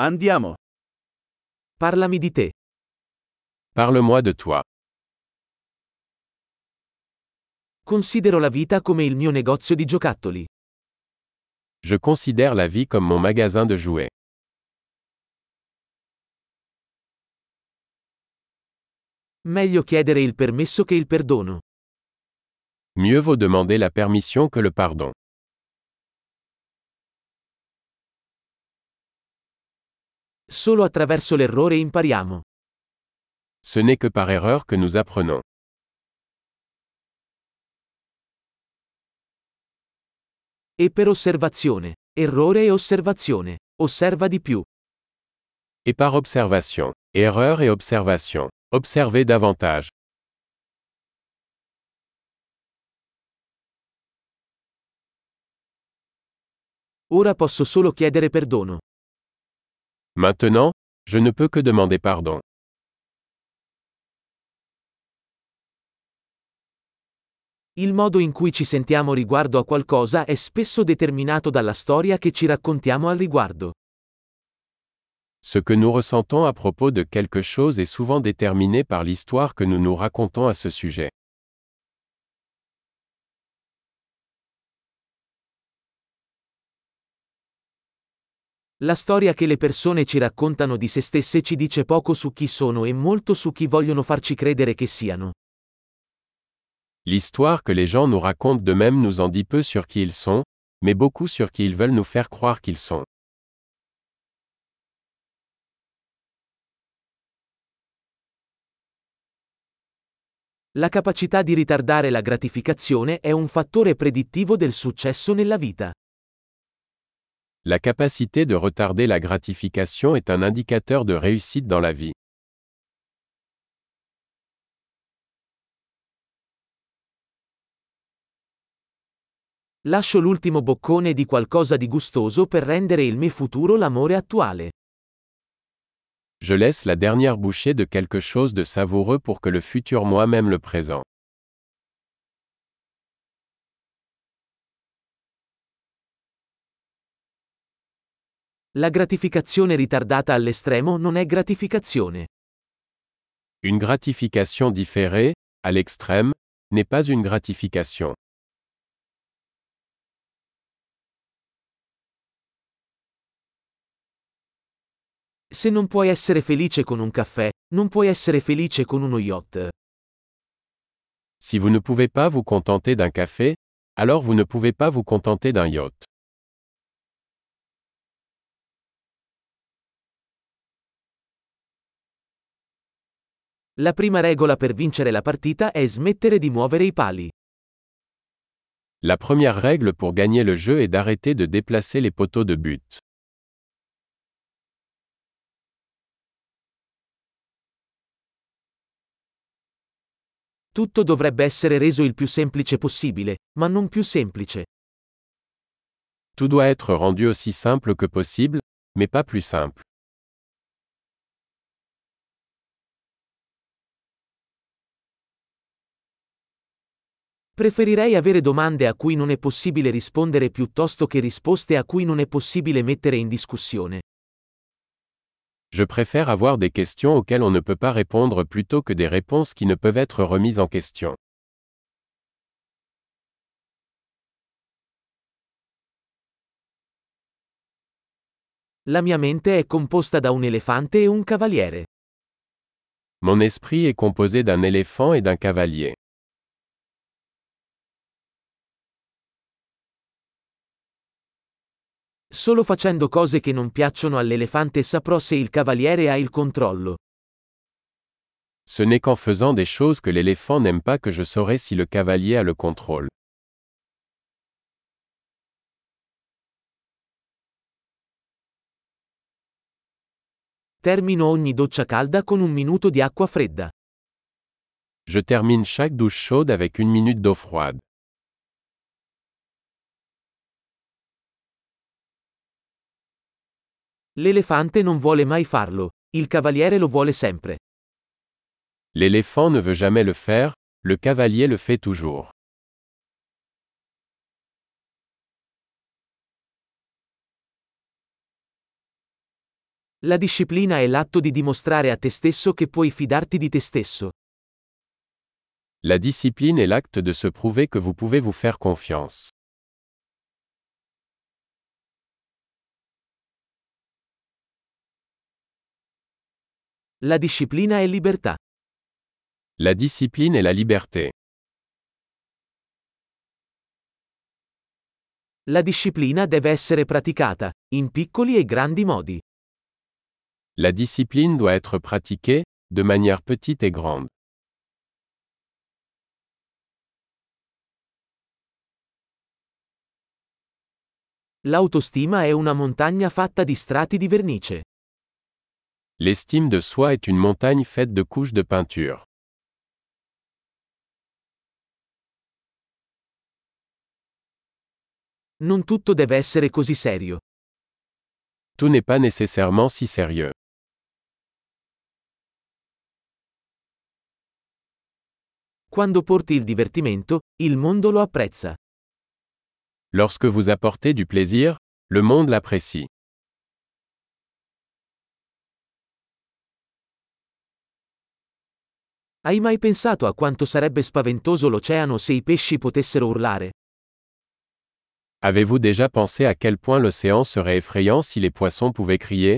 Andiamo. Parlami di te. Parle-moi de toi. Considero la vita come il mio negozio di giocattoli. Je considère la vie comme mon magasin de jouets. Meglio chiedere il permesso che il perdono. Mieux vaut demander la permission que le pardon. Solo attraverso l'errore impariamo. Ce n'est que par erreur que nous apprenons. E per osservazione. Errore e osservazione. Osserva di più. Et par observation. Erreur et observation. Observez davantage. Ora posso solo chiedere perdono. Maintenant, je ne peux que demander pardon. Il modo in cui ci sentiamo riguardo a qualcosa è spesso determinato dalla storia che ci raccontiamo al riguardo. Ce que nous ressentons à propos de quelque chose est souvent déterminé par l'histoire que nous nous racontons à ce sujet. La storia che le persone ci raccontano di se stesse ci dice poco su chi sono e molto su chi vogliono farci credere che siano. L'histoire que les gens nous racontent d'eux-mêmes nous en dit peu sur qui ils sont, mais beaucoup sur qui ils veulent nous faire croire qu'ils sont. La capacità di ritardare la gratificazione è un fattore predittivo del successo nella vita. La capacité de retarder la gratification est un indicateur de réussite dans la vie. Lascio l'ultimo boccone di qualcosa di gustoso per rendere il mio futuro l'amore attuale. Je laisse la dernière bouchée de quelque chose de savoureux pour que le futur moi-même le présent. La gratificazione ritardata all'estremo non è gratificazione. Une gratification différée, à l'extrême, n'est pas une gratification. Se non puoi essere felice con un caffè, non puoi essere felice con uno yacht. Si vous ne pouvez pas vous contenter d'un café, alors vous ne pouvez pas vous contenter d'un yacht. La prima regola per vincere la partita è smettere di muovere i pali. La première règle pour gagner le jeu est d'arrêter de déplacer les poteaux de but. Tutto dovrebbe essere reso il più semplice possibile, ma non più semplice. Tout doit être rendu aussi simple que possible, mais pas plus simple. Preferirei avere domande a cui non è possibile rispondere piuttosto che risposte a cui non è possibile mettere in discussione. Je préfère avoir des questions auxquelles on ne peut pas répondre plutôt que des réponses qui ne peuvent être remises en question. La mia mente è composta da un elefante e un cavaliere. Mon esprit est composé d'un éléphant et d'un cavalier. Solo facendo cose che non piacciono all'elefante saprò se il cavaliere ha il controllo. Ce n'est qu'en faisant des choses que l'éléphant n'aime pas que je saurai si le cavalier a le contrôle. Termino ogni doccia calda con un minuto di acqua fredda. Je termine chaque douche chaude avec une minute d'eau froide. L'elefante non vuole mai farlo, il cavaliere lo vuole sempre. L'éléphant ne veut jamais le faire, le cavalier le fait toujours. La disciplina è l'atto di dimostrare a te stesso che puoi fidarti di te stesso. La discipline est l'acte de se prouver que vous pouvez vous faire confiance. La disciplina è libertà. La discipline est la liberté. La disciplina deve essere praticata, in piccoli e grandi modi. La discipline doit être pratiquée, de manière petite et grande. L'autostima è una montagna fatta di strati di vernice. L'estime de soi est une montagne faite de couches de peinture. Non tutto deve essere così serio. Tout n'est pas nécessairement si sérieux. Quando porti il divertimento, il mondo lo apprezza. Lorsque vous apportez du plaisir, le monde l'apprécie. Hai mai pensato a quanto sarebbe spaventoso l'oceano se i pesci potessero urlare? Avez-vous déjà pensé à quel point l'océan serait effrayant si les poissons pouvaient crier